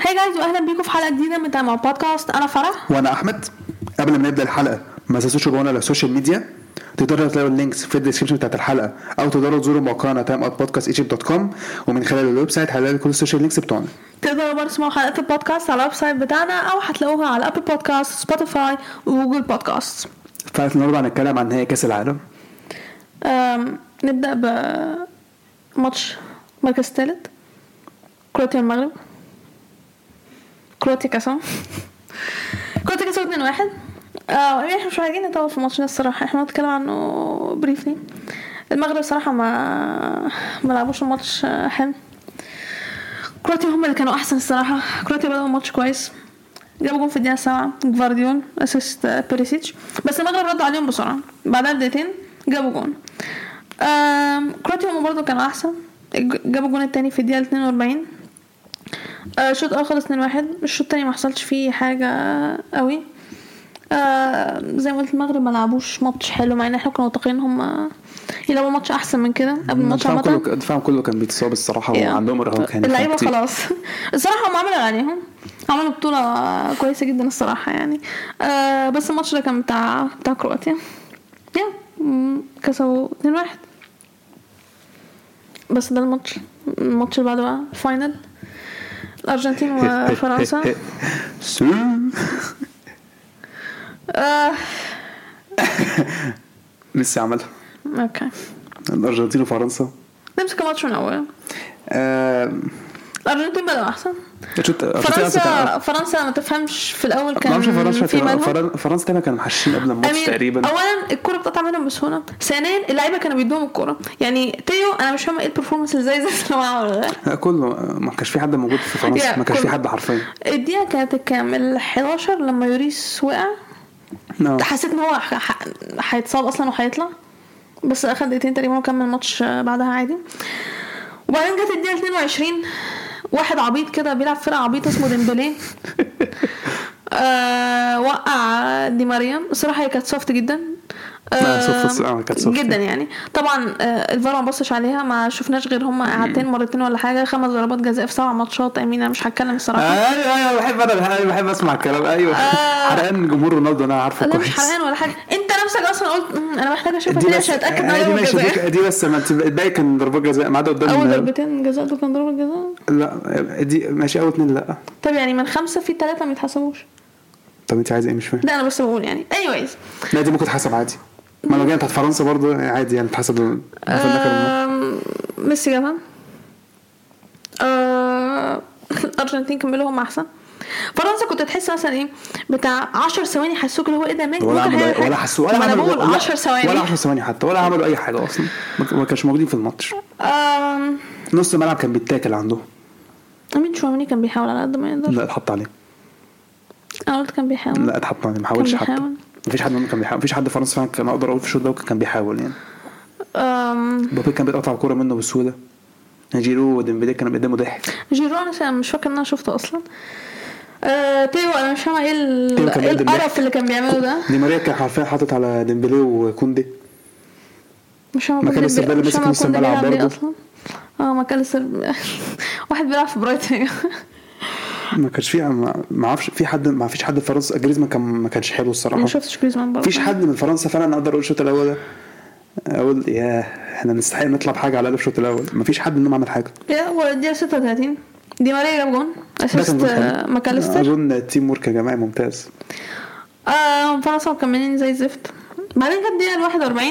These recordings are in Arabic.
Hi guys واهلا بيكم في حلقة جديدة من تايم بودكاست. أنا فرح. وأنا أحمد. قبل ما نبدأ الحلقة ما تنسوش تابعونا على ال social media. تقدروا تلاقوا ال links في ال description بتاعت الحلقة. أو تقدروا تزوروا موقعنا تايم أوت بودكاست إيجيبت دوت كوم. ومن خلال ال website هتلاقوا كل ال social links بتوعنا. تقدروا برضه تسمعوا حلقات البودكاست على ال website بتاعنا أو هتلاقوها على ابل بودكاست سبوتيفاي وجوجل بودكاست فعلا النهارده هنتكلم عن نهائي كأس العالم. نبدأ بماتش مركز ثالث كرواتيا والمغرب كرواتيا كسبوا كرواتيا كسبوا 2 1 آه يعني إحنا مش عايزين نطول في الماتش ده الصراحة. إحنا هنتكلم عنه briefly المغرب صراحة ما ما لعبوش الماتش حلو. كرواتيا هم اللي كانوا أحسن الصراحة. كرواتيا بدأوا الماتش كويس. جابوا جون في الدقيقة السابعة. جفارديول assist بيريسيتش بس المغرب ردوا عليهم بسرعة. بعدها بدقيقتين جابوا جون. كرواتيا هم برضه كانوا أحسن. جابوا الجون التاني في الدقيقة 42 آه، الشوط الأول خلص 2 1 الشوط التاني ما حصلش فيه حاجة قوي. آه زي ما قلت المغرب ما لعبوش ماتش حلو مع ان إحنا كنا متوقعين هم يلعبوا ماتش احسن من كده قبل الماتش عامة. كله الدفاع كله كان بيتصاب الصراحة Yeah. وعندهم إرهاق يعني اللعيبة. خلاص. الصراحة هم عملوا اللي عليهم عملوا بطولة كويسة جدا الصراحة يعني. آه بس الماتش ده كان بتاع بتاع كرواتيا. يا مم، كسبوا 2 1 بس ده ال match. ال match اللي بعده بقى ال final الارجنتين وفرنسا so. ميسي عملها okay الارجنتين وفرنسا نمسك الماتش من اوله آه، الارجنتين بدأوا الأرجنتين أصلاً فرنسا فرنسا ما تفهمش. في الأول كان فرنسا في كان- مالهم فرن- فرنسا تقريبا كانوا محشين قبل الماتش أمين، تقريبا. اولا الكورة بتقطع منهم بسهولة. ثانيا اللعيبة كانوا بيدوهم الكورة. يعني تيو أنا مش فاهمه إيه البرفورمانس اللي زي اللي لا كله ما كانش في حد موجود في فرنسا. ما كانش في. حد حرفيا. الدقيقة كانت كام؟ ال 11 لما يوريس وقع؟ No. حسيت إن هو هيتصاب أصلا وهيطلع. بس اخد دقيقتين تقريبا وكمل الماتش بعدها عادي. وبعدين جت الدقيقة 22 واحد عبيط كده بيلعب فرقة عبيط اسمه ديمبلي. آه وقع دي مريم الصراحه هي كانت سوفت جدا. جدا يعني. طبعا آه الفار ما بصش عليها ما شفناش غير هم قعدتين مرتين ولا حاجة خمس ضربات جزاء في سبع ماتشات امين أنا مش هتكلم الصراحه أيوه أيوه بحب أنا بحب أسمع الكلام. أيوه. آه. حرقان جمهور رونالدو أنا عارفه لا مش كويس. حرقان ولا حاجة. أنت نفسك أصلا قلت "مم، أنا محتاجه أشوف دي الدنيا بس عشان اتاكد ان آه، دي ماشي دي, بس الباقي كان ضربات جزاء ما عدا قدام أول ضربتين جزاء دول كان ضربه جزاء. لا دي ماشي أول اتنين لا. طب يعني من خمسة في ثلاثة ما يتحسبوش. طب أنت عايزه إيه؟ مش فاهم. لا أنا بس بقول يعني. Anyways. لا دي ممكن تتحسب عادي. ما لو جينا بتاعت فرنسا برضه عادي يعني آم، ميسي جابها. آه، الارجنتين كملوا هم أحسن. فرنسا كنت تحس مثلا إيه بتاع 10 ثواني حسوك اللي هو إيه ده مين ولا عملوا ولا. حسوا ولا عملوا بقول ولا- 10 ثواني. ولا 10 ثواني حتى ولا عملوا أي حاجة أصلا. ما- كانش موجودين في الماتش. نص الملعب كان بيتاكل عندهم I mean تشواميني كان بيحاول على قد ما يقدر. لا اتحط عليه. أنا قلت كان بيحاول. لا اتحط عليه ما حاولش حتى. مفيش حد منهم كان بيحاول مفيش حد فرنسا فعلا كان أقدر أقول في الشوط ده كان بيحاول يعني. مبابي كان بيقطع الكورة منه بسهوله جيرو وديمبلي كانوا بيقدموا ضحك. جيرو أنا مش فاكره إن أنا شفته أصلا. آه تيو أنا مش فاهمة إيه كان إيه بيقدم القرف. اللي كان بيعمله ده؟ دي ماريا كان حرفيا حاطط على ديمبلي وكوندي. مش فاهمة مكان بي- اللي فاهمة نص الملعب ليه برضه. آه مكان الاستقبال واحد بيلعب في برايتون. ما كانش في ما ما أعرفش في حد ما فيش حد في فرنسا جريزمان كان ما كانش حلو الصراحة. ما شفتش جريزمان برضه. مفيش حد من فرنسا فعلا أقدر أقول الشوط الأول ده. أقول يا إحنا نستحق نطلع بحاجه على الأقل الشوط الأول. مفيش حد منهم عمل حاجة. يا هو الدقيقه 36 دي ماريا جاب جون. assist جول آه،. ماكاليستر أظن ال teamwork يا جماعة ممتاز. آه فرنسا مكملين زي الزفت. بعدين جت الدقيقه 41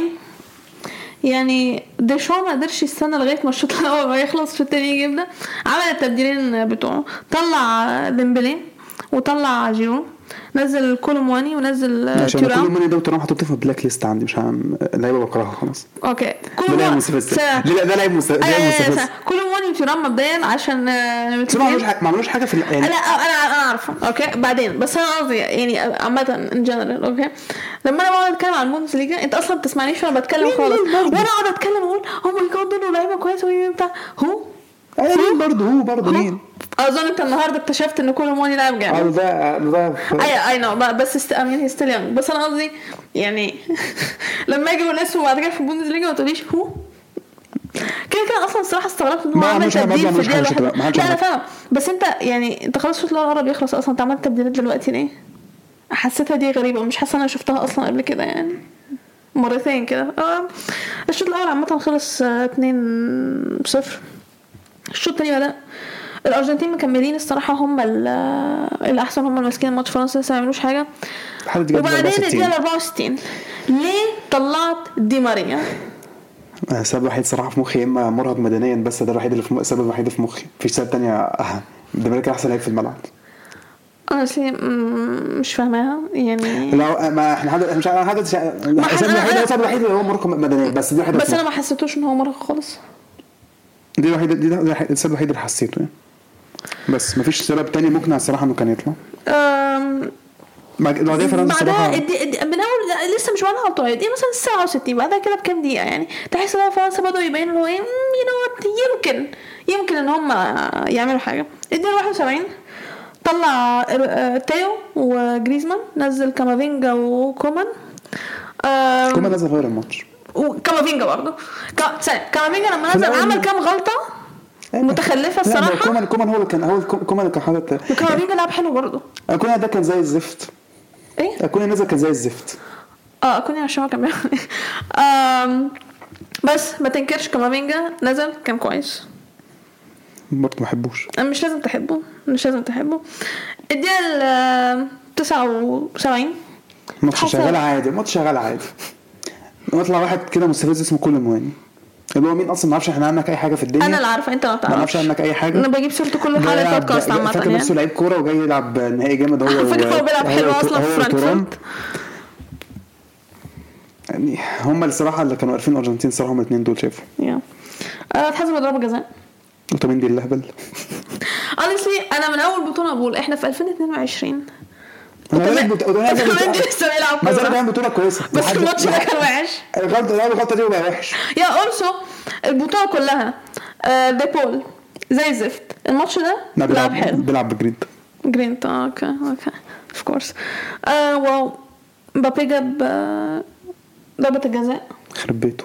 يعني ديشو ما قدرش يستنى لغاية ما الشوط الأول ما يخلص الشوط التاني يجي يبدأ. عمل التبديلين بتوعه. طلع ديمبلي وطلع جيرو. نزل كولومواني ونزل آه، عشان ماني ده وترام حطيته في ال blacklist عندي مش هم... اللعيبة بكرهها خلاص. okay. مستفز ده لاعب مستفز كولومواني وتيرام مبدئيا عشان آه، بس ما عملوش حاجة ما عملوش حاجة في لا يعني أنا أنا عارفه okay بعدين. بس أنا قصدي يعني عامة in general okay. لما أنا بقعد أتكلم عن البوندس ليجا أنت أصلا ما بتسمعنيش وأنا بتكلم خالص. وأنا أقعد أتكلم وأقول oh my God دول لعيبة كويسة. وي بتاع هو مين برضه؟ هو برضه مين؟ أظن انت النهارده اكتشفت إن كولو مواني لاعب آه جامد ده ده I I know بس است... I mean he's still young بس أنا قصدي يعني لما أجي أقول اسمه بعد كده في البوندس ليجا ما تقوليش هو كده كده أصلا الصراحة استغربت إن هو عمل تبديل في الدقيقة الواحدة. لا أنا. فاهم بس أنت يعني أنت خلاص الشوط الأول قرب يخلص. أصلا أنت عملت تبديلات دلوقتي ليه؟ حسيتها دي غريبة. مش حاسة أنا شفتها أصلا قبل كده يعني. مرتين كده. آه الشوط الأول عامة خلص آه، 2 0 الشوط الثاني بدأ الأرجنتين مكملين الصراحة هم ال- الأحسن هم اللي ماسكين الماتش فرنسا لسه ما يعملوش حاجة دي وبعدين 64. الدقيقة 64 ليه طلعت دي ماريا؟ آه، السبب الوحيد صراحة في مخي يا إما مرهق مدنيا بس ده الوحيد اللي في. السبب الوحيد في مخي مفيش سبب تانية اهم ده بالك أحسن لعيب في الملعب أنا مش فاهماها يعني لا ما إحنا حد مش أنا حد السبب الوحيد السبب الوحيد اللي هو مرهق مدنيا بس دي بس أنا. ما حسيتوش إن هو مرهق خالص دي الوحيده دي السبب الوحيد اللي حسيته يعني بس مفيش سبب تاني مقنع الصراحه إنه كان يطلع؟ أم، بعد- بعدين فرنسا بعدها. من أول لسه مش بعدها على طول. دي مثلا 67 بعدها كده بكام دقيقة يعني. تحس ان فرنسا بدأوا يبينوا اللي هو إيه you know يمكن يمكن إن هم يعملوا حاجة. الدقيقه 71 طلع آه، تيو وجريزمان نزل كامافينجا وكومان. كومان نزل غير الماتش. وكامافينجا برضه. كامافينجا لما نزل عمل كام غلطة؟ متخلفة الصراحة؟ كومان كومان هو اللي كان هو كومان اللي كان حاطط وكامافينجا لعب حلو برضه. كومان ده كان زي الزفت. إيه؟ كومان نزل كان زي الزفت. آه كوني عشان هو كان بيعمل آم، بس ما تنكرش كامافينجا نزل كان كويس. برضه ما بحبوش. مش لازم تحبه مش لازم تحبه. الدقيقة ال 79 الماتش. شغال عادي الماتش شغال عادي. ويطلع واحد كده مستفز اسمه كولو مواني اللي هو مين أصلا؟ ما نعرفش إحنا عنك أي حاجة في الدنيا. أنا اللي عارفة أنت ما ما نعرفش بتعرفش عنك أي حاجة. أنا بجيب سيرته كل حلقه بودكاست عامة فاكر يعني. نفسه لعيب كورة وجاي يلعب نهائي جامد هو فاكر هو بيلعب حلو أصلاً في فرانكفورت. يعني هم الصراحه اللي كانوا عارفين الارجنتين صراحة هم الاثنين دول شايفوا yeah. آه، اتحسب ضربه جزاء. اوتاميندي اللهبل honestly أنا من أول بطولة بقول إحنا في 2022 أنا بالك بت- أوتاميندي اوتاميندي بت- لسه بيلعب ما زال. بيعمل بطولة كويسة. بس الماتش ده كان وحش. الغلطه الغلطة دي بقى وحش. yeah also البطولة كلها آه، ديبول زي الزفت الماتش ده بيلعب حلو. بيلعب بجريد جرينت آه okay okay of course آه wow. مبابي جاب آه، ضربة الجزاء. خرب بيته.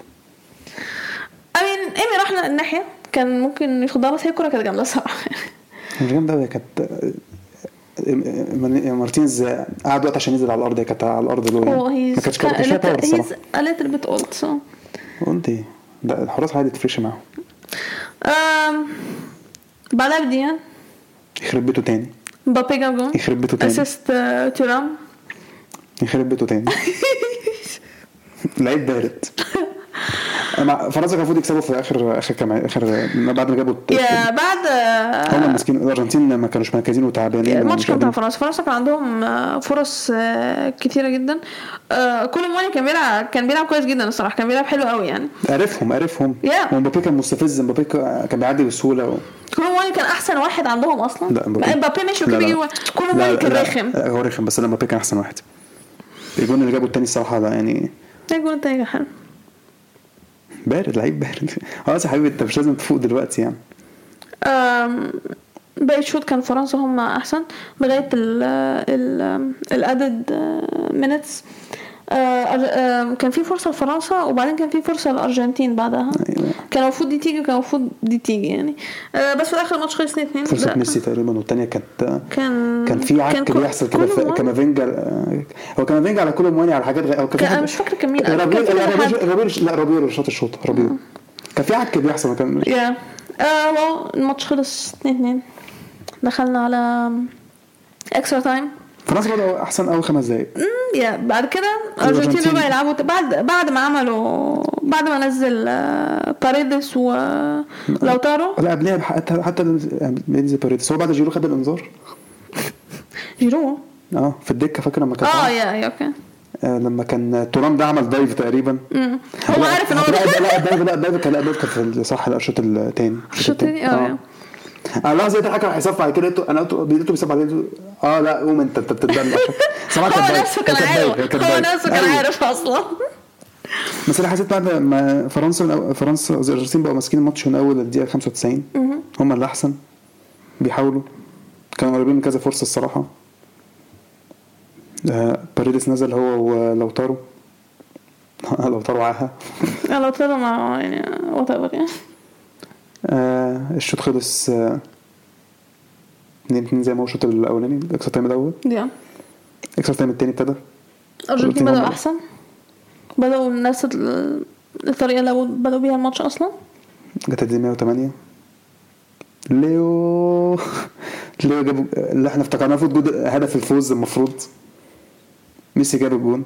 I mean إيمي رحنا الناحية كان ممكن ياخدها بس هي الكورة كانت جامدة الصراحة. مش جامدة قوي كانت مارتينز قعد وقت عشان ينزل على الأرض هي كانت على الأرض له يعني. ما كانتش فيها باور الصراحة. a little bit old so. قلت إيه ده الحراس عادي تفرقش معاهم. آم، بعدها بدقيقة يخرب بيته تاني. مبابي جاب جون يخرب بيته تاني. اسيست تورام يخرب بيته تاني. لعيب بارد. فرنسا كان المفروض يكسبوا في اخر آخر كام اخر بعد ما جابوا يا بعد هم المسكين الأرجنتين ما كانوش مركزين وتعبانين الماتش كان بتاع. فرنسا. فرنسا كان عندهم آه، فرص آه، كتيرة جدا. آه، كل مواني كان بيلعب كان بيلعب كويس جدا الصراحة. كان بيلعب حلو قوي يعني. عرفهم عرفهم. Yeah. ومبابي كان مستفز. مبابي كان بيعدي بسهولة و... كل مواني كان أحسن واحد عندهم أصلا. لا مبابي. ماشي لا، وكان لا. بيجي كولو لا، مواني كان رخم. هو رخم بس أنا مبابي كان أحسن واحد. الجون اللي جابه التاني الصراحة ده يعني الجون التاني كان حلو. بارد لعيب بارد. خلاص يا حبيبي انت مش لازم تفوق دلوقتي يعني. باقي الشوط كان فرنسا هم أحسن لغاية ال ال ال added minutes كان في فرصة لفرنسا وبعدين كان في فرصة للارجنتين بعدها. أيوة. كان المفروض دي تيجي وكان المفروض دي تيجي يعني. آه، بس في الآخر الماتش خلص 2 2 فرصة ميسي تقريبا والتانية كانت كان كان في عك بيحصل كده في كامافينجا هو كامافينجا على كولو مواني على حاجات غير حد- مش فاكرة كان مين، في لا اللي شاط الشوط رابيو كان في عك بيحصل كان يا آه well, الماتش خلص 2 2 دخلنا على extra time فرنسا بدأوا أحسن أول خمس دقايق. yeah بعد كده الارجنتين الأرجنتين. بقى يلعبوا بعد بعد ما عملوا بعد ما نزل آه، باريدس ولوتارو لا. قبلها حتى حتى بينزل باريدس. هو بعد جيرو خد الإنذار. جيرو؟ آه في الدكة فاكر لما كان آه yeah yeah okay. آه، لما كان تورام ده عمل dive تقريبا. هو عارف إن هو لا لا dive لا dive كان لا dive كان صح لا الشوط الثاني الشوط التاني؟ آه أنا لحظه لقيت الحكم هيصفر على كده أنا قلت بيصفر على كده آه لا قوم انت انت بتتدلع هو. نفسه كان عارف هو. نفسه كان أيوة. عارف أصلا. بس أنا حسيت بعد ما فرنسا فرنسا قصدي الارجنتين بقوا ماسكين الماتش من أول الدقيقة 95 هم اللي احسن بيحاولوا. كانوا قريبين من كذا فرصة الصراحة. آه، باريدس نزل هو ولوتارو. لوتارو عاها لوتارو ما يعني whatever يعني. آه الشوط خلص آه، اتنين اتنين زي ما هو الشوط الأولاني ال extra time الأول؟ yeah. ال extra time التاني ابتدى؟ الارجنتين هم- بدأوا أحسن؟ بدأوا نفس ال- الطريقة اللي بدأوا بيها الماتش أصلا؟ جت دي 108 ليو. ليو جاب اللي إحنا افتكرناه المفروض جود- هدف الفوز المفروض. ميسي جاب الجون.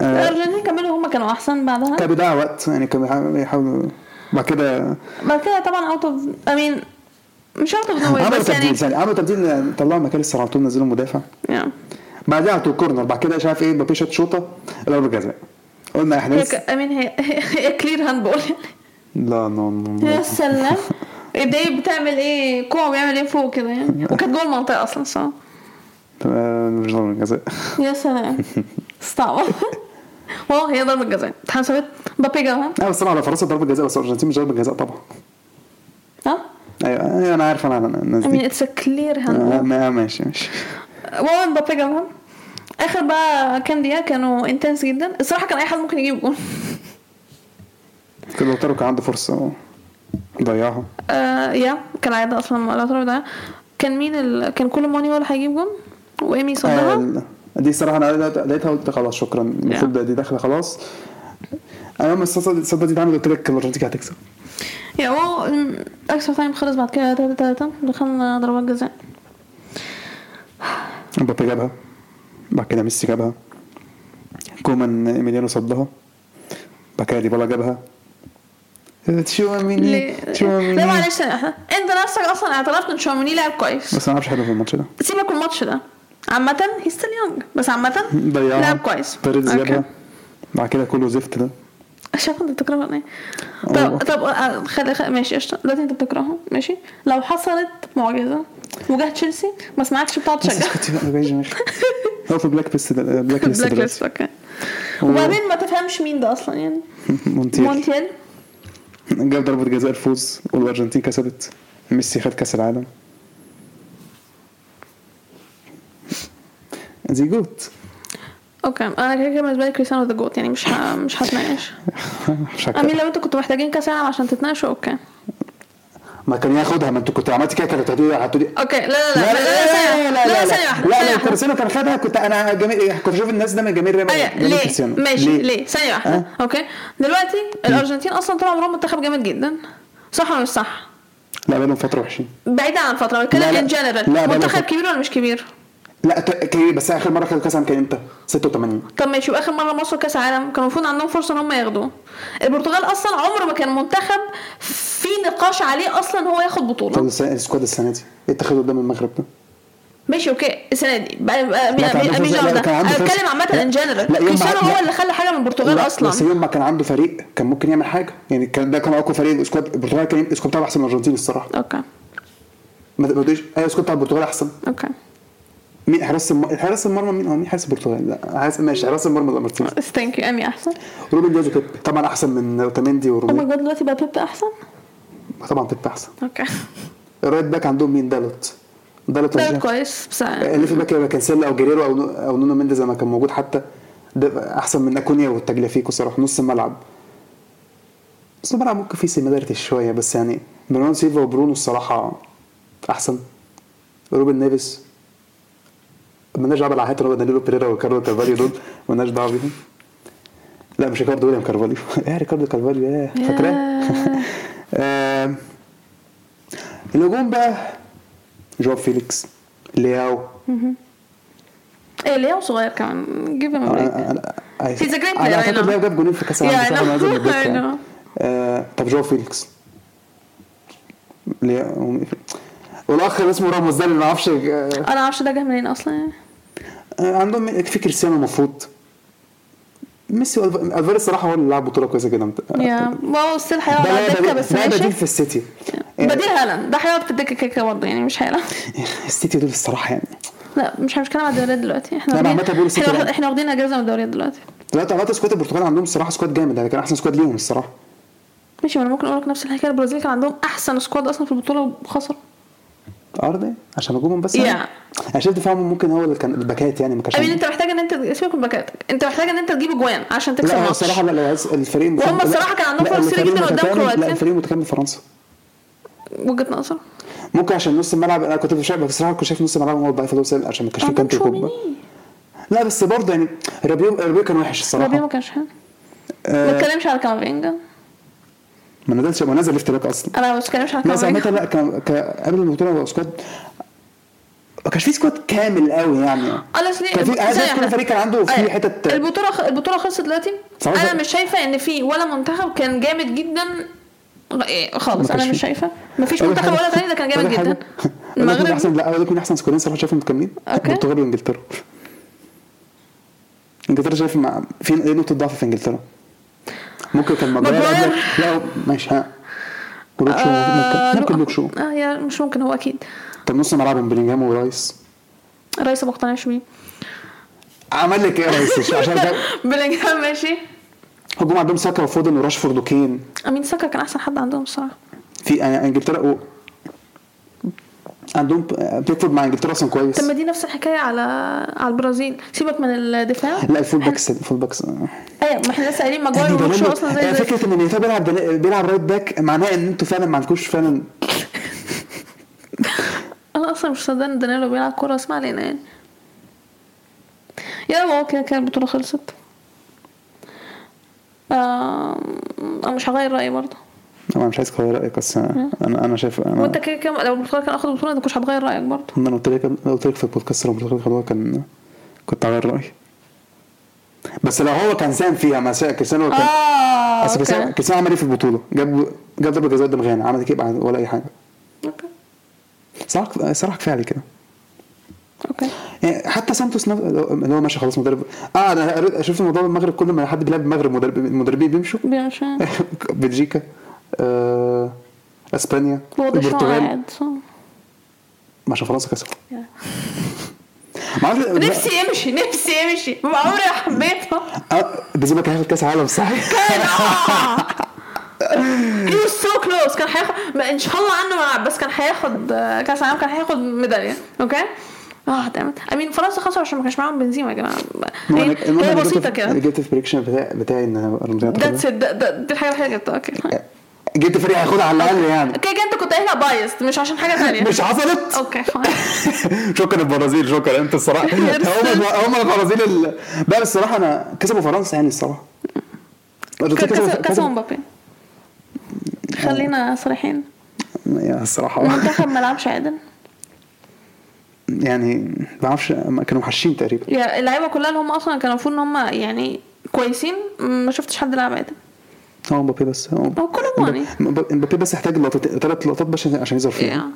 آه الأرجنتين كملوا هما كانوا أحسن بعدها؟ كان بيضيع وقت يعني كان بيحاول- بيحاول بعد كده بعد كده طبعا out of I mean مش out of no عملوا يعني تبديل ثاني عملوا تبديل طلعوا ماكاليستر على طول نزلوا مدافع. yeah. بعدها على طول corner بعد كده مش عارف إيه مبابي شاط شوطة ضربه جزاء قلنا إحنا لسه I mean هي هي clear handball لا no no yeah سلام. ايديه بتعمل إيه؟ كوع بيعمل إيه فوق كده يعني؟ وكانت جوه المنطقة أصلا صح مش ضربه جزاء يا سلام. استعبط والله هي ضربة جزاء. اتحسبت مبابي جابها؟ لا بس طبعا على فرنسا ضربة جزاء بس الارجنتين مش ضربة جزاء طبعا. ها أيوه أيوة، أنا عارف أنا الناس I mean دي it's a clear hand آه، ماشي ماشي. والله مبابي جابها آخر بقى كام دقيقة كانوا intense جدا. الصراحة كان أي حد ممكن يجيب جول كده لوتارو كان عنده فرصة ضيعها آه يا كالعادة أصلا لوتارو ده كان مين ال... كان كولو مواني ولا هيجيب جول وإيمي صدها آه، دي الصراحة أنا لقيتها قلت خلاص شكرا. المفروض دي داخلة خلاص. أنا لما الصدة دي اتعملت قلت لك الارجنتين هتكسب yeah هو extra time خلص بعد كده 3 3 دخلنا ضربات جزاء. مبابي جابها. بعد كده ميسي جابها. كومان إيميليانو صدها. بعد كده ديبالا جابها. تشواميني ليه؟ لا تشواميني معلش. أنت نفسك أصلا اعترفت إن تشواميني لعب كويس. بس أنا ما أعرفش حاجة في الماتش ده. سيبك من الماتش ده. عامة he's still young بس عامة لعب كويس. باريديس. جابها. بعد كده كله زفت ده. شايف انت بتكرهه إيه أوه. طب طب آه، خلي خلي ماشي قشطة. دلوقتي انت بتكرهه ماشي. لو حصلت معجزة وجه تشيلسي ما سمعكش بتقعد بس تشجع هو في blacklist blacklist blacklist okay وبعدين ما تفهمش مين ده أصلا يعني. مونتيل مونتيل جاب ضربة جزاء الفوز والأرجنتين كسبت. ميسي خد كأس العالم. the GOAT okay. أنا كده كده بالنسبة لي كريستيانو the GOAT يعني مش ه... مش هتناقش. مش I mean لو أنتوا كنتوا محتاجين كاس العالم عشان تتناقشوا okay. ما كان ياخدها ما أنتوا كنتوا عملت كده كانت هتقولي هتقولي okay. لا لا لا. لا لا لا لا لا واحدة. كريستيانو كان خدها. كنت أنا كنت أشوف الناس ده من جماهير ريال أيوه. جماهير ليه؟ ماشي. ليه؟ ثانية واحدة. أه؟ okay. دلوقتي الأرجنتين أصلا طول عمرهم منتخب جامد جدا. صح ولا مش صح؟ لا بقالهم فترة وحشين بعيدا عن بتكلم لا، لا. in general لا، منتخب. كبير ولا مش كبير؟ لا كي- بس آخر مرة خدوا كأس العالم كان إمتى؟ 86 طب ماشي وآخر مرة مصر كأس عالم كان المفروض عندهم فرصة إن هم ياخدوه. البرتغال أصلا عمره ما كان منتخب في نقاش عليه أصلا هو ياخد طب بطولة السنة- ال squad السنة دي إيه اتخذوا قدام المغرب ده؟ ماشي okay السنة دي. أنا. بتكلم عامة لا. in general كريستيانو هو. اللي خلى حاجة من البرتغال لا، أصلا. بس يوم ما كان عنده فريق كان ممكن يعمل حاجة. يعني كان ده كان أقوى فريق ال squad. البرتغال كان ال squad بتاعه أحسن من الأرجنتين الصراحة. okay. ما تقوليش أيوه ال squad بتاع البرتغال أحسن. okay. مين حارس الم... حارس المرمى مين؟ هو مين حارس البرتغال؟ لا حارس ماشي حارس المرمى الارجنتين thank you إيمي أحسن. روبن دياز وبيب طبعا أحسن من أوتاميندي وروبن. جاد دلوقتي بقى بيب أحسن؟ طبعا بيب أحسن. okay. ال right back عندهم مين؟ دالوت. دالوت كويس بس ال left back يبقى كانسيلا أو جيريرو أو أو نونو مينديز زي ما كان موجود حتى. ده أحسن من أكونيا وتاليافيكو صراحة نص الملعب. نص الملعب ممكن فيه similarity شوية بس يعني برناردو سيلفا وبرونو الصراحة أحسن. روبن نيفيس. مالناش دعوة بالعهات اللي هو دانيلو بيريرا وكارلو كارفاليو دول مالناش دعوة بيهم. لا مش ريكاردو ويليام كارفاليو. إيه ريكاردو كارفاليو إيه فاكراه؟ الهجوم بقى جواو فيليكس لياو. إيه ليه صغير كمان. جيب. أنا أنا He's a great player, أنا اعتقد. لياو جاب جولين في كأس العالم يعني. آه، طب جواو فيليكس. لياو والاخ اللي اسمه راموس ده اللي ما أعرفش آه، أنا معرفش ده جه منين أصلا يعني. عندهم في كريستيانو المفروض. ميسي ألفاريز الصراحه هو اللي لعب بطولة كويسة جدا. yeah wow still هيقعد على الدكه بس ده بديل ماشي في السيتي. يعني بديل هالاند. ده هيقعد في الدكة كده برضه يعني مش هيلعب السيتي دول الصراحة يعني. لا مش هنتكلم على الدوريات دلوقتي. إحنا واخدين- عامة بقول إحنا لا. إحنا واخدين أجازة من الدوريات دلوقتي. دلوقتي عامة squad البرتغال عندهم الصراحه squad جامد يعني كان أحسن squad ليهم الصراحة. ماشي ما أنا ممكن أقول لك نفس الحكاية. البرازيل كان عندهم أحسن squad أصلا في البطولة وخسر أرضي؟ عشان هجومهم بس Yeah. يعني. أنا شايف دفاعهم ممكن هو اللي كان الباكات يعني ما كانش أنت محتاج إن أنت سيبك من باكاتك أنت محتاج إن أنت تجيب اجوان عشان تكسب لا الماتش الصراحة لا لو عايز الفريق المتكامل- وهم الصراحة كان عندهم فرص كتير الفريق جدا قدام كرواتيا. لا الفريق المتكامل فرنسا. وجهة نظر. ممكن عشان نص الملعب أنا كنت شايف بس الصراحه كنت شايف نص الملعب هو الضعيف اللي عشان ما كانش فيه كانتي وبوجبا تشواميني لا بس برضه يعني رابيو رابيو كان وحش رابيو ما الصراحه كانش حلو. ما آه، اتكلمش على كامافينجا ما نزلش ما نزل left back أصلا. أنا ما بتكلمش بس عامة كامافينجا لا كان ك- قبل البطولة هو squad ما كانش في squad كامل قوي يعني. honestly كان في أنا شايف كل فريق كان عنده في أيوة. حتت البطولة خ... البطولة خلصت دلوقتي. أنا مش شايفة إن في ولا منتخب كان جامد جدا إيه، خالص. أنا مش. شايفة. مفيش منتخب ولا تاني ده كان جامد جدا. مين احسن المغرب لا مين أحسن squad ين صراحة شايفهم متكاملين. البرتغال وإنجلترا. إنجلترا شايف في نقطة ضعف في إنجلترا. ممكن كان ماجواير. لا ماشي ها. شو آه، ممكن ممكن شو آه يا مش ممكن هو أكيد. طب نص ملعب بلينجهام ورايس، رايس ما اقتنعش بيه. عمل لك إيه رايس عشان ده بلينجهام ماشي. هجوم عندهم ساكا وفودن وراشفورد وكين. أمين ساكا كان أحسن حد عندهم الصراحه في يعني إنجلترا و... عندهم بيكفورد مع إنجلترا أصلا كويس. طب ما دي نفس الحكاية على على البرازيل. سيبك من الدفاع. لا ال full backs ال full backs. أيوه ما إحنا لسه قايلين ماجواير دانيلو- أصلا زي آه، زي. فكرة إن ميليتاو بيلعب بيلعب right back معناها إن أنتوا فعلا ما عندكوش فعلا أنا أصلا مش مصدق إن دانيلو بيلعب كورة اسمع علينا يعني. يلا هو كده كده البطولة خلصت. أنا مش هغير رأيي برضه. أنا مش عايز اغير رأيك بس أنا أنا شايف أنا وأنت كده كده لو البرتغال كان آخد البطولة أنت كنتش هتغير رأيك برضه. أنا قلت لك قلت لك في البودكاست لو البرتغال خدوها كان كنت هغير رأيي. بس لو هو كان ساهم فيها ما سا- كريستيانو كان آه اصل كريستيانو كريستيانو عمل إيه في البطولة؟ جاب جاب ضربة جزاء قدام غانا عمل كده ولا أي حاجة. أوكي. صراحة صراحة كفايه عليه كده. أوكي. يعني حتى سانتوس نف... اللي هو ماشي خلاص مدرب آه أنا شفت موضوع المغرب كل ما حد بيلعب المغرب مدرب المدربين بيمشوا؟ بيمشي بلجيكا. إسبانيا. ده شو البرتغال. ما عشان فرنسا أعرفش نفسي يمشي نفسي يمشي. ما عمري ما حبيته آه، بنزيما كان هياخد كأس عالم صح هي واز سو كلوز كان هياخد إن شاء الله عنه ملعب بس كان هياخد آه، كأس العالم كان هياخد ميدالية. أوكي آه دامت امين فرنسا خسروا عشان ما كانش معاهم بنزيما يا جماعة. هي, بسيطة جبت- كده. جبت في بريكشن بتاعي إن ارجنتين ذاتس. دي الحاجة الوحيدة اللي جبتها. أوكي جبت فريق هياخدها على الأقل يعني. كده كده انت كنت قايلها بايست مش عشان حاجة ثانية مش حصلت. أوكي. شكرا البرازيل شكرا. أنت الصراحة هم هم البرازيل ال... بس الصراحة أنا كسبوا فرنسا يعني الصراحة. كسبوا- مبابي. خلينا صريحين. يا الصراحة. المنتخب ما لعبش عدل يعني ما أعرفش كانوا محشين تقريبا. اللعيبة كلها اللي هم أصلا كانوا المفروض إن هم يعني كويسين ما شفتش حد لعب عدل هو مبابي بس هو هو كله ماني. مبابي مبابي بس يحتاج لقطتين ثلاث لقطات بس عشان يظهر فيها.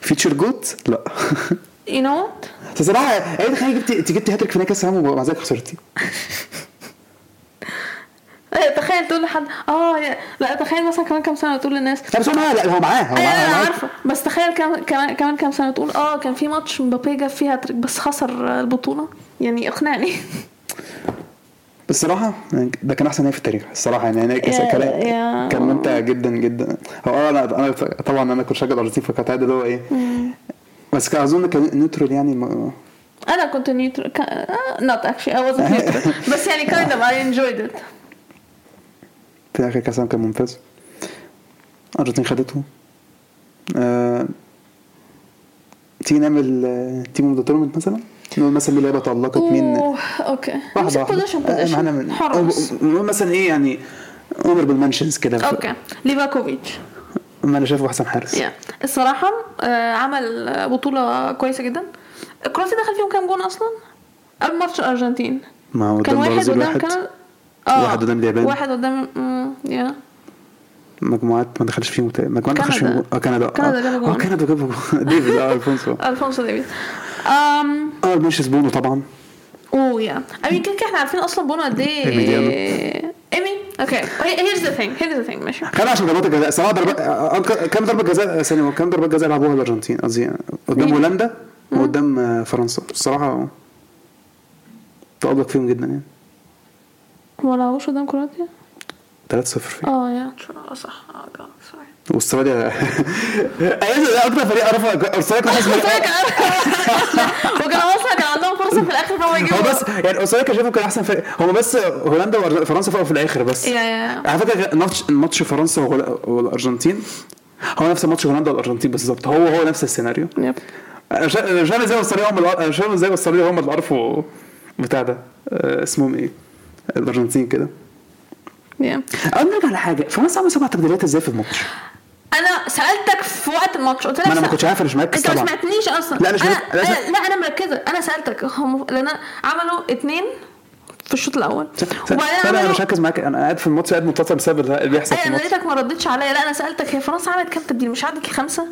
فيتشر جوت لا. What? بس الصراحه إيه تخيل جبت انت جبت هاتريك في نهائي كأس العالم ومع ذلك خسرتي. إيه، تخيل تقول لحد آه لا تخيل مثلا كمان كام سنة تقول للناس. لا بس هو معاه لا هو معاه هو أيوه معاه أنا. عارفه. بس تخيل كمان كمان كام سنة تقول آه كان في ماتش مبابي جاب فيه هاتريك بس خسر البطولة. يعني اقنعني. بس الصراحه ده كان أحسن نهائي في التاريخ الصراحة يعني يا- كان كان ممتع جدا جدا. هو أنا أنا طبعا أنا كنت شجع الارجنتين فكانت اللي هو إيه. بس كان أظن كان neutral يعني ما- أنا كنت neutral not actually I wasn't neutral. بس يعني kind of I enjoyed it. في الآخر كأس كان ممتاز. الارجنتين خدته. آه... تيجي نعمل آه، team of the tournament مثلا؟ نقول مثلا مين لعيبه تألقت مين؟ أوكي. واحدة واحدة آه، معانا من نقول مثلا إيه يعني honorable mentions كده. أوكي. ليفاكوفيتش. ما أنا شايفه أحسن حارس. yeah. الصراحة آه، عمل آه، بطولة كويسة جدا. كرواتيا دخل فيهم كام جون أصلا؟ قبل ماتش الأرجنتين ما هو كان واحد قدام واحد. كندا واحد قدام اليابان. واحد قدام يا. مجموعات ما دخلش فيهم مجموعات ما دخلش. فيهم آه كندا. كندا جابوا آه جون. آه كندا جابوا جون. ديفيد آه الفونسو. ألفونسو ديفيد. أم. آه ميرشيز بونو طبعا. أوه يا. امين كده كده إحنا عارفين أصلا بونو قد. إيه. إيمي أوكي. هيرز ذا ثينج هيرز ذا ثينج ماشي. خلينا عشان ضربات الجزاء. سواء ضربات آه، آه، كم ضربة جزاء؟ ثانية كم ضربة جزاء لعبوها الأرجنتين؟ قصدي قدام مين؟ هولندا وقدام آه، فرنسا. الصراحه تألق فيهم جدا يعني. ما لعبوش قدام كرواتيا؟ 3-0 فيه آه يا. true. آه صح واستراليا. أيوه ده أكتر فريق عرف استراليا كان حاسس وكان أصلا كان عندهم فرصة في الآخر ان هو هو يجيبوا بس يعني استراليا كان شايفهم كان أحسن فريق. هم بس هولندا وفرنسا فوقوا في الآخر بس. على فكرة ماتش ماتش فرنسا والأرجنتين هو نفس ماتش هولندا والأرجنتين بالظبط. هو هو نفس السيناريو. يب. أنا مش فاهم إزاي أستراليا هم أنا مش فاهم إزاي أستراليا هم اللي عرفوا بتاع ده. آه، اسمهم إيه؟ الأرجنتين كده. يا أقول لك على حاجة فرنسا عملوا سبع تبديلات إزاي في الماتش؟ أنا سألتك في وقت الماتش قلت لك ما أنا ما كنتش عارف، أنا مش مركز أنت ما. سمعتنيش أصلا. لا، أنا مش أنا مركز. أنا- لا أنا مركزة. أنا سألتك. هم لأن عملوا اتنين في الشوط الأول. وبعدين أنا مش مركز معاك. أنا قاعد في الماتش قاعد متصل بسبب اللي بيحصل في أيوه أنا لقيتك ما ردتش عليا. لا أنا سألتك هي فرنسا عملت كام تبديل؟ مش عندك خمسة؟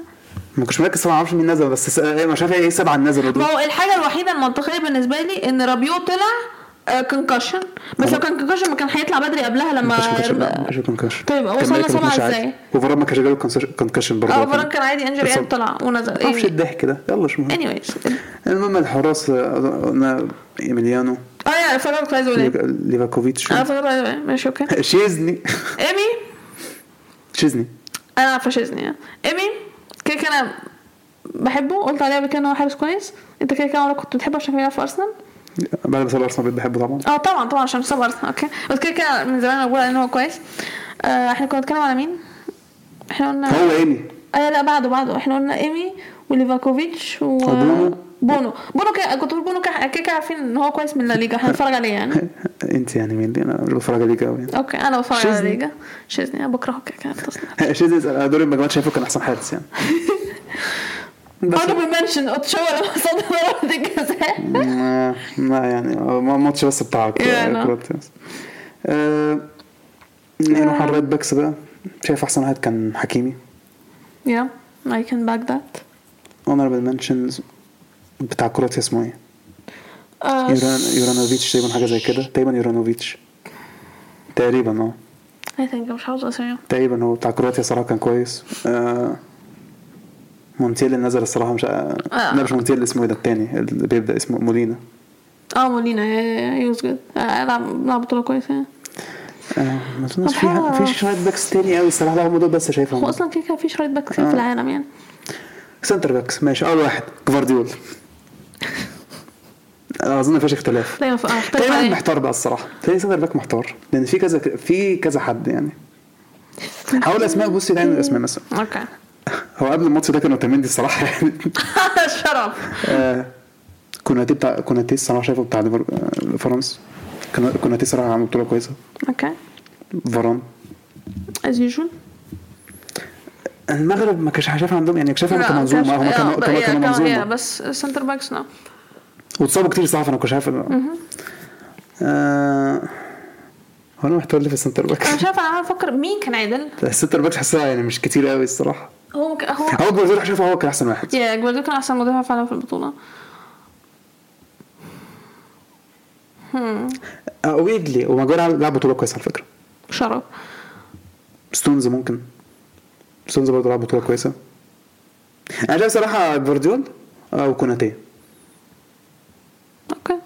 ما كنتش مركز طبعا ما أعرفش مين نزل بس مش عارف إيه سبعة نزلوا ما دول هو الحاجة الوحيدة المنطقية بالنسبة لي إن رابيو طلع concussion بس لو كان concussion ما كان هيطلع بدري قبلها ما لما ما كانش concussion طيب، وصلنا سبعة إزاي؟ وفاران ما كانش جاله concussion برضه آه فاران كان عادي injury قام طلع ونزل. ما أعرفش إيه. الضحك ده. يلا مش مهم. Anyways المهم الحراس آه، قلنا إيميليانو. آه yeah فاكر كنت عايز أقول إيه. ليفا- ليفاكوفيتش. فاكر عايز أقول إيه. ماشي أوكي. شيزني. إيمي؟ شيزني. أنا عارفة شيزني يعني. إيمي؟ كده كده أنا بحبه. قلت عليه قبل كده إن هو حارس كويس. أنت كده كده عمرك كنت بتحبه عشان كان في أرسنال؟ بعد ما ارسنال بقيت بحبه طبعا. آه طبعا طبعا عشان ارسنال أوكي. بس كده كده من زمان أنا بقول إن هو كويس. آه إحنا كنا بنتكلم على مين؟ إحنا قلنا هو إيمي. آه لا بعده بعده. إحنا قلنا إيمي وليفاكوفيتش و وبونو. بونو. بونو. كده كنت بقول بونو كده كده عارفين إن هو كويس من لا ليجا. هنتفرج عليه يعني. أنت يعني مين؟ أنا مش بتفرج عليك قوي يعني. أوكي أنا بتفرج على. ليجا. شيزني أنا بكرهه كده كده. شيزني دوري المجموعات شايفه كان أحسن حارس يعني. بس honorable mention اوتشوا لما صد ضربة الجزاء ما يعني ماتش بس بتاع آه، نروح على ال right backs بقى شايف أحسن واحد كان حكيمي. yeah I can back that. honorable mentions بتاع كرواتيا اسمه إيه؟ آه، يوران- يورانوفيتش تقريبا حاجة زي كده. تقريبا يورانوفيتش. تقريبا آه. I think مش عاوز اسميه تقريبا هو بتاع كرواتيا صراحة كان كويس. آه مونتيل اللي نزل الصراحة مش آه. لا مش مونتيل اسمه إيه ده التاني اللي بيبدأ اسمه مولينا. آه مولينا was good. لعب لعب بطولة كويسة. يعني. آه ما أظنش فيها. في شوية backs تاني قوي الصراحة. لا هم دول بس هو شايفهم أصلا كده مفيش right back كتير في العالم يعني. center backs ماشي. أول واحد جفارديول. أنا أظن مفيش اختلاف. لا عليه. محتار بقى الصراحة. تاني center back محتار. لأن في كذا في كذا حد يعني. حاول أسماء بصي تعمل أسماء مثلا. أوكي. هو قبل الماتش ده كان اوتاميندي الصراحة يعني. شرف. آه، كوناتي بتاع كوناتي الصراحة شايفه بتاع آه، فرنسا كوناتي صراحة عمل بطولة كويسة. okay. فاران. as usual المغرب ما كانش شايف عندهم يعني شايفهم كمنظومة. هم كانوا كانوا كانوا منظومة. بس center backs no واتصابوا كتير صراحة فأنا كنت شايف آه هو أنا محتار في ال center back أنا شايفه أنا بفكر مين كان عدل ال center back حاسسها يعني مش كتير قوي الصراحة. هو ك- هو هو جفارديول شايفه هو كان أحسن واحد. yeah جفارديول كان أحسن مدافع فعلا في البطولة. آه و actually وماجواير لعب بطولة كويسة على فكرة. شرف. ستونز ممكن. ستونز برضه لعب بطولة كويسة. أنا شايف صراحة جفارديول أو كوناتي. okay.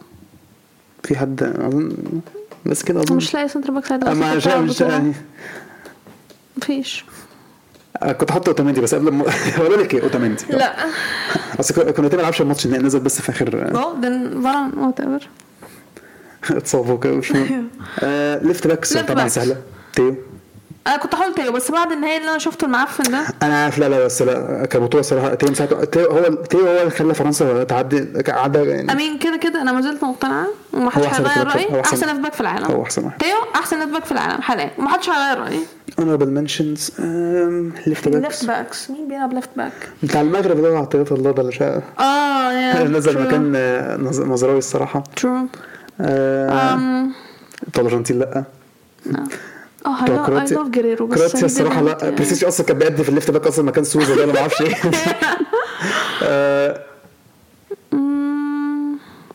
في حد أظن؟ بس كده أظن. مش لاقي center شايف بتاع مش. يعني. مفيش. كنت حاطط أوتاميندي بس قبل ما أقول لك إيه أوتاميندي؟ لا. أصل كوناتي ما لعبش الماتش النهائي نزل بس في اخر well then فاران whatever اتصاب وكده مش مهم. آه، left left طبعا back. سهلة. تيو. أنا كنت هقول تيو بس بعد النهائي اللي أنا شفته المعفن ده. أنا عارف لا لا بس لا كبطوله صراحة تيو مساعد تيو هو تيو هو اللي خلى فرنسا تعدي عدى يعني. I mean كده كده أنا ما زلت مقتنعة. ومحدش هيغير. رأيي. أحسن left back في العالم. هو أحسن واحد. تيو أحسن left back في العالم حاليا. ومحدش هيغير رأيي. honorable mentions left left backs backs مين بيلعب left back بتاع المغرب ده عطيه الله ده اللي شا... آه يا نزل مكان آه، مزراوي الصراحة. true آه، um بتوع الارجنتين لأ. آه بتوع I love جريرو بس كرواتيا he الصراحة لا. بريسيتش أصلا كان بيأدي في ال left back أصلا مكان سوزا ده أنا ما أعرفش. إيه.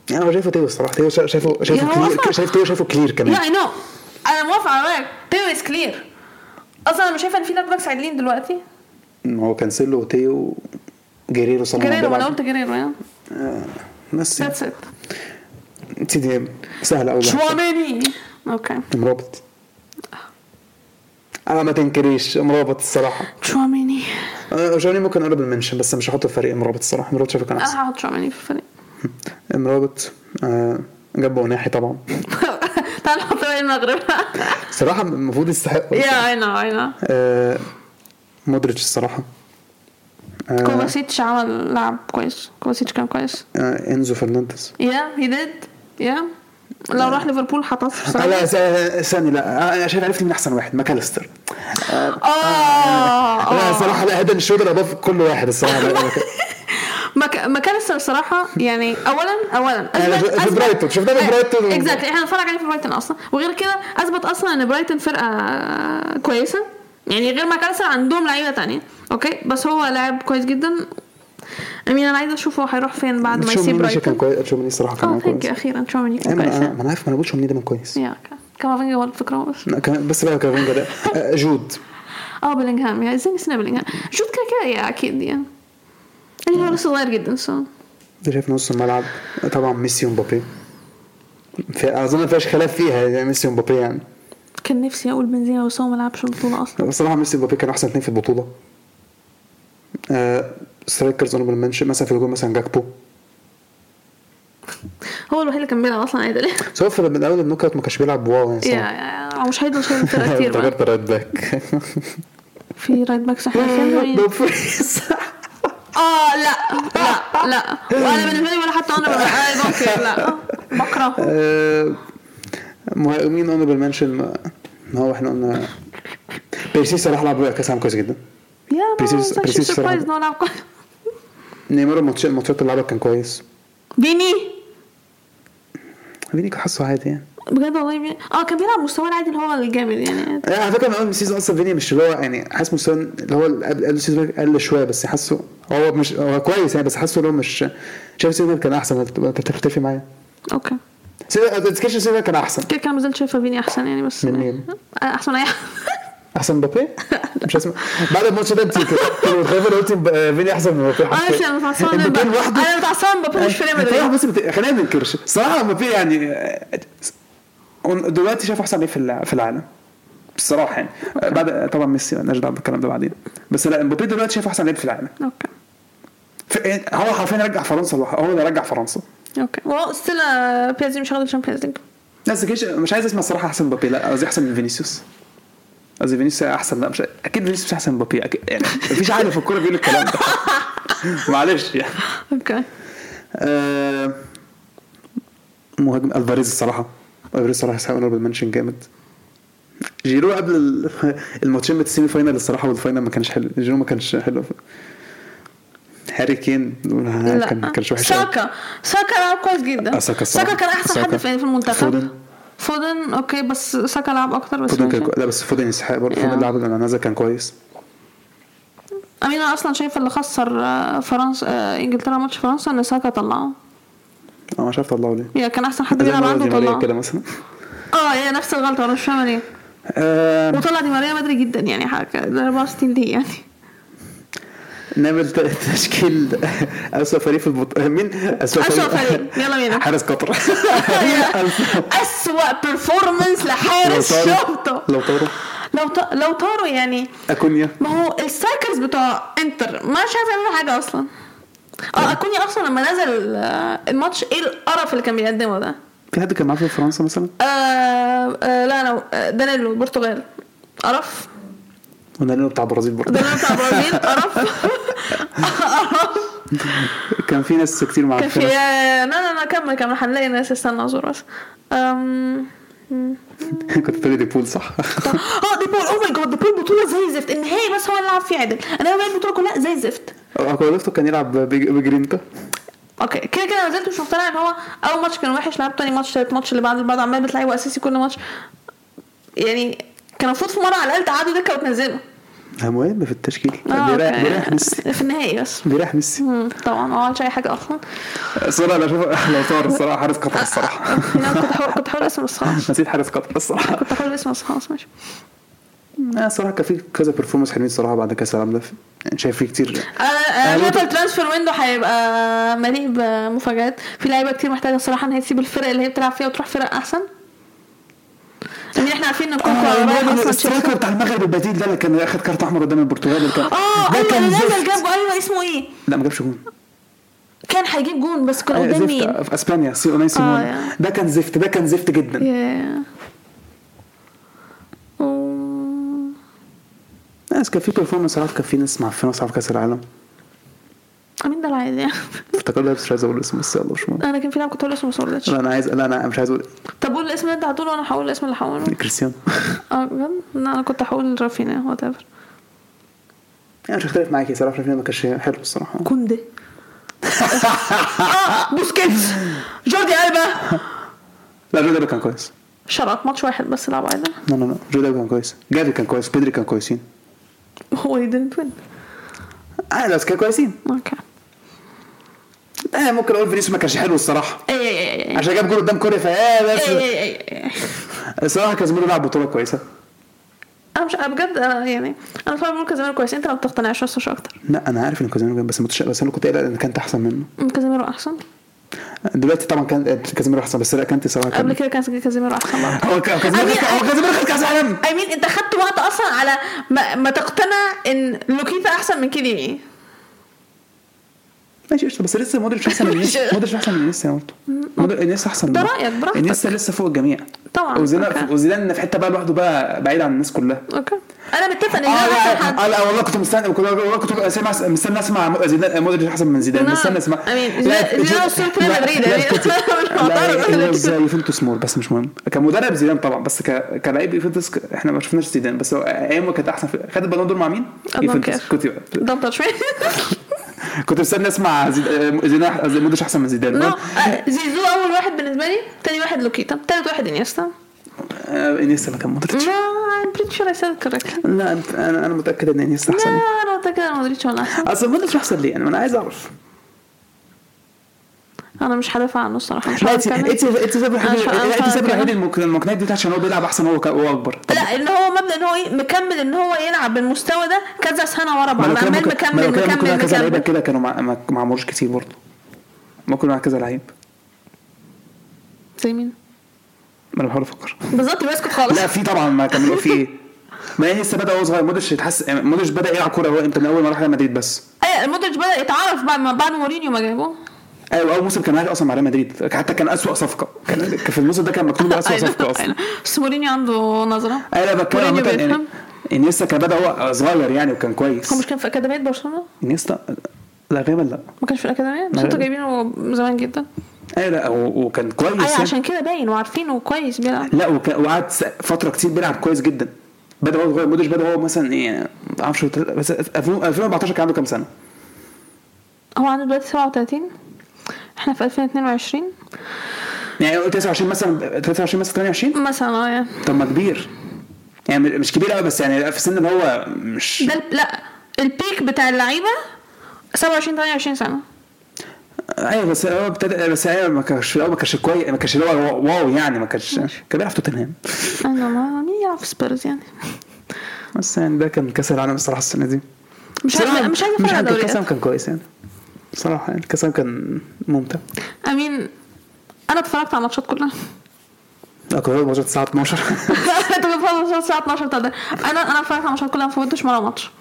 يعني أنا شايفه تيو الصراحة. تيو شا- شايفه شايفه clear. شايف تيو شايفه clear لا كمان I know أنا موافقة على رأيك. تيو is clear أصلا أنا مش شايفة إن في left backs عادلين دلوقتي. هو كانسيلو وتيو جريرو صراحة جريرو ما أنا. قلت جريرو يعني بس that's it CDM سهلة قوي تشواميني okay مرابط أنا ما تنكريش مرابط الصراحة. تشواميني جوني ممكن honorable mention بس مش هحطه في فريق مرابط الصراحة. مرابط شايفه كان أحسن. أنا هحط تشواميني في الفريق. مرابط آه جاب وأوناحي طبعا. تعال نحط فريق المغرب. صراحة المفروض يستحق. يا اي نو اي نو مودريتش الصراحة. آه كوفاسيتش عمل لعب كويس. كوفاسيتش كان كويس. آه إنزو فرنانديز. yeah he did yeah لو راح ليفربول آه لا ثاني لا أنا شايف عرفت مين أحسن واحد ماكاليستر. آه لا صراحة لا head and shoulder above كل واحد الصراحة. ماكاليستر صراحة يعني اولا اولا. في- في برايتون، شفناه في برايتون. exactly إحنا بنتفرج عليه في برايتون أصلا. وغير كده أثبت أصلا إن برايتون فرقة كويسة. يعني غير ماكاليستر عندهم لعيبة تانية. okay؟ بس هو لاعب كويس جدا. I mean أنا عايزة أشوف هو هيروح فين بعد ما يسيب شوميني كان برايتون كويس تشواميني الصراحة كان آه ثانك كويس أخيرا. تشواميني كان كويس. ما أنا عارف ما أنا بقول ده من كويس. yeah كامافينجا هو الفكرة بس بس بقى كامافينجا ده آه، good. آه بلينغهام yeah إزاي نسينا بلينغهام؟ كده yeah أكيد يعني يعني هو لسه صغير جدا so ده شايف نص الملعب؟ طبعا ميسي ومبابي. في أظن ما فيهاش خلاف فيها يعني ميسي ومبابي يعني. كان نفسي أقول بنزيما بس هو ما لعبش البطوله أصلا. بصراحة ميسي ومبابي كانوا أحسن اثنين في البطولة. آه strikers أنا mention مثلا في الجول مثلا جاكبو. هو الوحيد اللي كان بيلعب أصلا عادل سواء في من اول ال knockout ما كانش بيلعب wow يعني مش هيفضل شايل فرقه كتير بقى. افتكرت right back في right back مين؟ دومفريز آه لا لا لا. وأنا بالنسبة لي ولا حتى أنا care لا. بكره. آه، مهاجمين honorable mention ما هو إحنا قلنا بريسيتش راح لعب كاس عالم كويس جدا. yeah بريسيتش- بريسيتش ان هو لعب كويس. نيمار الماتش- الماتشات اللي لعبها كان كويس. فيني فيني كان حاسه عادي يعني. بجد والله. آه كان بيلعب مستوى العادي اللي هو الجامد يعني. آه، على فكرة من أول ال season أصلا فيني مش اللي هو يعني حاسس مستوى اللي هو قبل ال season قل شوية بس حاسه هو مش هو كويس يعني بس حاسه اللي هو مش شايف ال season كان أحسن. انت تختلفي معايا. okay. ال season كان أحسن. كده كده ما زلت شايفة فيني أحسن يعني بس من مين؟ أحسن أي حد. احسن مبابي؟ مش اسمع بعد الماتش ده انت كنت متخيل قلت فيني احسن من مبابي أنا مش متعصبة من أنا متعصبة مبابي مش إنت مدريد بس. خلينا ما ننكرش. الصراحه مبابي يعني آه، دلوقتي شايف أحسن لعيب في الع- في العالم. بصراحة يعني. بعد طبعا ميسي مالناش دعوه بالكلام ده بعدين. بس لا مبابي دلوقتي شايف أحسن لعيب في العالم. okay. في... هو حرفيا رجع فرنسا لوحده. هو اللي رجع فرنسا. okay. هو still PSG مش هاخد ال Champions League. بس مش عايز أسمع الصراحه أحسن مبابي. لا قصدي أحسن من فينيسيوس. قصدي فينيسيوس أحسن لا مش أكيد فينيسيوس مش أحسن من مبابي أكيد يعني مفيش عقل في الكورة بيقول الكلام ده. معلش يعني. okay. آه، مهاجم ألفاريز الصراحة. ألفاريز الصراحة يستحق honorable mention جامد. جيرو قبل ال- الماتشين بتاع ال semi final الصراحة وال final ما كانش حلو. جيرو ما كانش حلو. هاري كين لا. كان كانش وحش. ساكا. ساكا لعب كويس جدا. آه، ساكا كان أحسن ساكا. حد في المنتخب. فودن. okay بس ساكا لعب أكتر بس فودن كان لا بس فودن يستحق برضه. فودن لعب لما نزل كان كويس. أمين أنا أصلا شايفه اللي خسر آه، فرنسا آه، إنجلترا ماتش فرنسا إن ساكا طلعه. أنا مش عارف طلعه ليه. يا كان أحسن حد بيلعب عنده طلعه. كده مثلا. آه هي نفس الغلطة أنا مش فاهمة ليه. آه، وطلع دي ماريا بدري جدا يعني حاجة ده 64 دي يعني. نعمل تشكيل اسوء فريق في البطولة. مين؟ اسوء أسوأ فريق. يلا بينا. حارس قطر. أسوأ performance لحارس شفته لاوتارو. لاوتا... لاوتارو يعني. أكونيا. ما هو ال strikers بتوع إنتر ما شايف يعملوا حاجة أصلا. آه اكوني أصلا لما نزل آه، الماتش إيه القرف اللي كان بيقدمه ده؟ في حد كان معاه في فرنسا مثلا؟ آه آه لا أنا آه، دانيلو البرتغال قرف. ودانيلو بتاع البرازيل برضه. دانيلو بتاع البرازيل قرف كان في ناس كتير معاه كان في لا لا لا كمل كمل. هنلاقي ناس استنى اصبر بس. كنت بتقولي دي بول صح؟ آه دي بول. oh my god دي بول بطولة زي الزفت النهائي بس هو اللي لعب فيه عدل. أنا باقي البطولة كلها زي الزفت اكواليفتو كان يلعب بج- بجرينتا okay كده كده ما زلت مش مقتنع إن هو أول ماتش كان وحش لعب تاني ماتش تالت ماتش اللي بعد اللي بعده عمال بتلعبه أساسي كل ماتش. يعني كان المفروض في مرة على الأقل تقعدوا دكة وتنزله. مهم في التشكيل. آه بيريح. بيريح ميسي. في النهائي بس. بيريح ميسي. طبعا. ما عملش أي حاجة أصلا. الصراحه أنا أشوف لاوتارو الصراحة حارس قطر الصراحة. أنا كنت حاول كنت حاول اسم بس خلاص نسيت حارس قطر الصراحة. كنت حاول اسم بس خلاص ماشي. آه، الصراحة كان في كذا performance حلوين الصراحة بعد كأس العالم ده. يعني شايف فيه كتير. أنا برضه- ال transfer window هيبقى مليء بمفاجآت. في لعيبة كتير محتاجة الصراحة إن هي تسيب الفرق اللي هي بتلعب فيها وتروح فرق أحسن. يعني إحنا عارفين إن كوكو أصلا ال striker بتاع المغرب البديل ده اللي كان أخد كارت أحمر قدام البرتغال آه أيوه كان اللي نزل جاب أيوه اسمه إيه؟ لا ما جابش جون كان هيجيب جون بس كان آه، قدام مين؟ في إسبانيا سي أوناي سيمون يا. ده كان زفت ده كان زفت جدا. أوه. ناس كان في performance عارف كان في ناس معفنه في كأس العالم مين ده العادي؟ يعني افتكرت بس مش عايز أقول اسمه بس يلا مش مهم. أنا كان في لاعب كنت هقول اسمه بس ما قلتش لا أنا عايز لا أنا مش عايز أقول طب قول الاسم اللي أنت هتقوله وأنا هقول الاسم اللي هقوله. كريستيانو. آه بجد؟ لا أنا كنت هقول رافينيا whatever أنا مش هختلف معاكي صراحة رافينيا ما كانش حلو الصراحة. كوندي. آه بوسكيتس. جوردي ألبا. لا جودي ألبا كان كويس. شرط ماتش واحد بس لعب عادي. لا لا لا جوردي ألبا كان كويس. جافي كان كويس بيدري كان كويسين. they didn't win آه بس كانوا كويسين. okay آه ممكن أقول فينيسيوس ما كانش حلو الصراحة. اي اي اي اي عشان جاب جول قدام كوريا فاه بس. اي اي الصراحة كازيميرو لعب بطولة كويسة. أنا مش أنا بجد أنا يعني أنا فعلا بقول كازيميرو كويس. أنت ما بتقتنعش بس مش أكتر. لا أنا عارف إن كازيميرو جامد بس متش... بس أنا كنت قايل إن كانتي أحسن منه. كازيميرو أحسن؟ دلوقتي طبعا كان كازيميرو أحسن بس لا كانتي صراحة قبل كده كان كازيميرو أحسن هو كازيميرو هو كازيميرو خد كأس عالم اي مين أنت خدت وقت أصلا على ما, ما تقتنع إن لوكيتا أحسن من كيليني ماشي قشطة. بس لسه مودريتش أحسن من إنيستا. مودريتش أحسن من إنيستا أنا قلت مودر- إنيستا أحسن ده. رأيك، براحتك. إنيستا لسه فوق الجميع. طبعا، وزيدان. وزيدان في حتة بقى لوحده بقى بعيد عن الناس كلها. أوكي. أنا متفق إن آه ده أحسن حد. آه، لا والله كنت مستني والله كنت سامع مستني أسمع زيدان مودريتش أحسن من زيدان. لا، مستني أسمع. أمين، زيدان- أسطورة ريال مدريد، لا، يعني. لا يوفنتوس مول بس مش مهم. كمدرب زيدان طبعا بس. كلاعب يوفنتوس إحنا ما شفناش زيدان. بس هو أيامه كانت أحسن. في... خد البالون دور مع مين؟ يوفنتوس. كنت don't touch كنت مستني أسمع زيد- آه، زيدان أح- مودريتش أحسن من زيدان. آه، زيزو أول واحد بالنسبة لي تاني واحد لوكيتا تالت واحد إنيستا. آه، إنيستا ما كان مودريتش sure I said it correctly. لا أنا أنا متأكد إن إنيستا أحسن. لا أنا متأكد إن مودريتش ولا. احسن اصل مودريتش أحسن ليه يعني أنا عايز أعرف. أنا مش هدافع عنه الصراحة مش لا عارف انت اتكلم انت انت سبب. الوحيد المقنعات دي عشان هو بيلعب أحسن هو هو أكبر. لا إن هو مبدا إن هو إيه مكمل إن هو يلعب بالمستوى ده كذا سنة ورا ما بعض كان عمال ما مكمل كان مكمل كذا لعيبة كده كانوا مع مرش كتير برضه. ممكن مع كذا لعيب. زي مين؟ ما أنا بحاول أفكر. بالظبط يبقى اسكت خالص. لا في طبعا ما كملوا في إيه. ما هي لسه بدأ وهو صغير. مودريتش يتحس مودريتش بدأ يلعب كورة هو إمتى من أول ما راح ريال مدريد بس. أيوه مودريتش بدأ يتعرف بعد ما بعد مورينيو ما جابوه. أيوه أول موسم كان معاك أصلا مع ريال مدريد حتى كان اسوء صفقة كان في الموسم ده كان مكتوب اسوء أيوة، صفقة أصلا أيوة. بس مورينيو عنده نظرة أيوه لا بتكلم عامة يعني. إنيستا كان بدأ هو صغير يعني وكان كويس هو مش كان في اكاديميه برشلونة؟ إنيستا لا غالبا لا ما كانش في الأكاديمية بس. أنتوا جايبينه زمان جدا أيوه لا وكان كويس أيوه يعني. عشان كده باين وعارفينه كويس بيلعب لا وقعد فترة كتير بيلعب كويس جدا بدأ هو صغير مودريتش بدأ هو مثلا إيه ما أعرفش بس 2014 كان عنده كام سنة؟ هو عنده دلوقتي 37 إحنا في 2022 يعني قلت 29 مثلا 23 مثلا 28 مثلا آه يعني طب ما كبير. يعني مش كبير قوي بس يعني في سن اللي هو مش ده لا ال peak بتاع اللعيبة 27 28 سنة. أيوه بس هو ابتدى بس أيوه ما كانش ما كانش كويس ما كانش اللي هو wow يعني ما كانش كان بيلعب في توتنهام. أنا ما مين يلعب في سبيرز يعني. بس يعني ده كان كأس العالم الصراحة السنة دي. مش عارف مش عارف مش عارف كأس كان كويس يعني. بصراحة يعني كاس كان ممتع. امين أنا اتفرجت على الماتشات كلها. لا كنت بتفرج ماتشات الساعة 12 انت على الماتشات الساعة 12 بتاع أنا أنا اتفرجت على الماتشات كلها ما فوتش مره ماتش.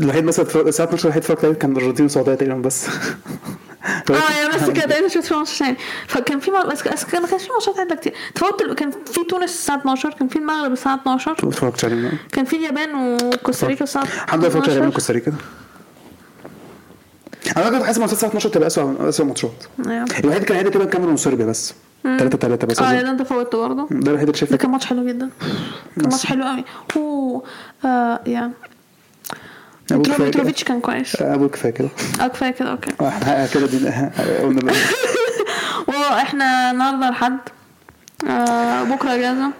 الوحيد مثلا الساعة 12 الوحيد اتفرجت عليه كان الارجنتين والسعودية تقريبا بس. آه يعني بس كده تقريبا شفت في ماتش ثاني فكان في مر... بس كان ما كانش في ماتشات عدة كتير. تفوت كان في تونس الساعة 12 كان في المغرب الساعة 12 ما اتفرجتش عليه لا. كان في اليابان وكوستاريكا الساعة الحمد لله اتفرجت على 12. اليابان كوستاريكا. أنا كنت حاسس ماتشات الساعة 12 تبقى اسوء اسوء ماتشات. أيوه. الوحيد كان هيدا تقريبا كاميرون وصربيا بس. 3 3 بس. آه. ده انت فوتته برضه؟ ده الوحيد اللي شايفه. كان ماتش حلو جدا. كان ماتش حلو قوي. أوه آه يا. كده. متروفيتش كان كويس. أبو كفاية كده. آه كفاية كده okay. آه، إحنا كده دي. قلنا. وإحنا النهارده لحد. آه بكرة إجازة.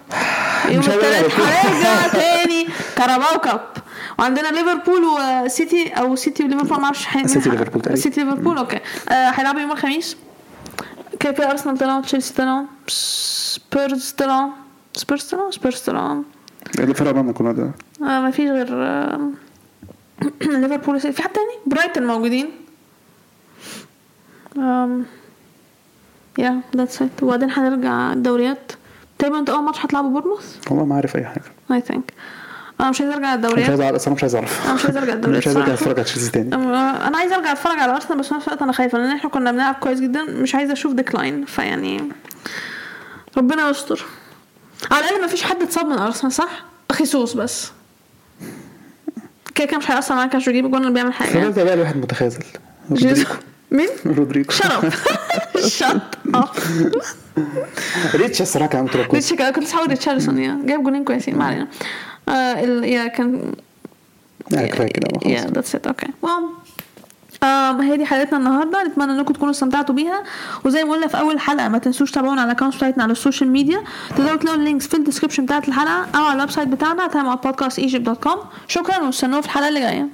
يوم الثلاث. هنرجع تاني. Carabao Cup. وعندنا ليفربول وسيتي أو سيتي وليفربول ما أعرفش سيتي ليفربول تقريبا. سيتي ليفربول okay. آه هيلعبوا يوم الخميس. كده أرسنال طلعوا؟ تشيلسي طلعوا؟ سبيرز طلعوا؟ سبيرز طلعوا؟ سبيرز طلعوا. اللي فرق بيننا كنا ده ما فيش غير آه ليفربول. في حد تاني؟ برايتون موجودين. Yeah that's it وبعدين هنرجع الدوريات تقريبا أنتوا أول ماتش هتلعبوا بورنموث؟ والله ما عارف أي حاجة. I think أنا مش عايز أرجع مش الدوريات عايز أعرف مش عايز أعرف. أنا مش عايز أرجع الدوري مش عايز أرجع. أتفرج على تشيلسي تاني. أنا عايزه أرجع أتفرج على أرسنال بس في نفس الوقت أنا خايفة لأن إحنا كنا بنلعب كويس جدا مش عايزه أشوف decline فيعني ربنا يستر. على الأقل ما فيش حد اتصاب من أرسنال صح؟ خيسوس بس. كده كده مش هيأثر معاك عشان يجيب الجون اللي بيعمل حاجة. فضلت بقى الواحد متخاذل. رودريجو. مين؟ رودريجو. شرب شط ريتش الصراحه كان عامل ريتش كده كنت هقول ريتشاردسون yeah جايب جونين كويسين ما علينا. ال- yeah كان لا كفايه كده yeah خلاص that's it okay آه هي دي حلقتنا النهارده. نتمنى إنكم تكونوا استمتعتوا بيها. وزي ما قلنا في أول حلقة ما تنسوش تابعونا على ال account بتاعتنا على ال social media تقدروا تلاقوا ال links في ال description بتاعت الحلقة أو على ال website بتاعنا Time Out Podcast Egypt dot com شكرا وأستنونا في الحلقة اللي جاية.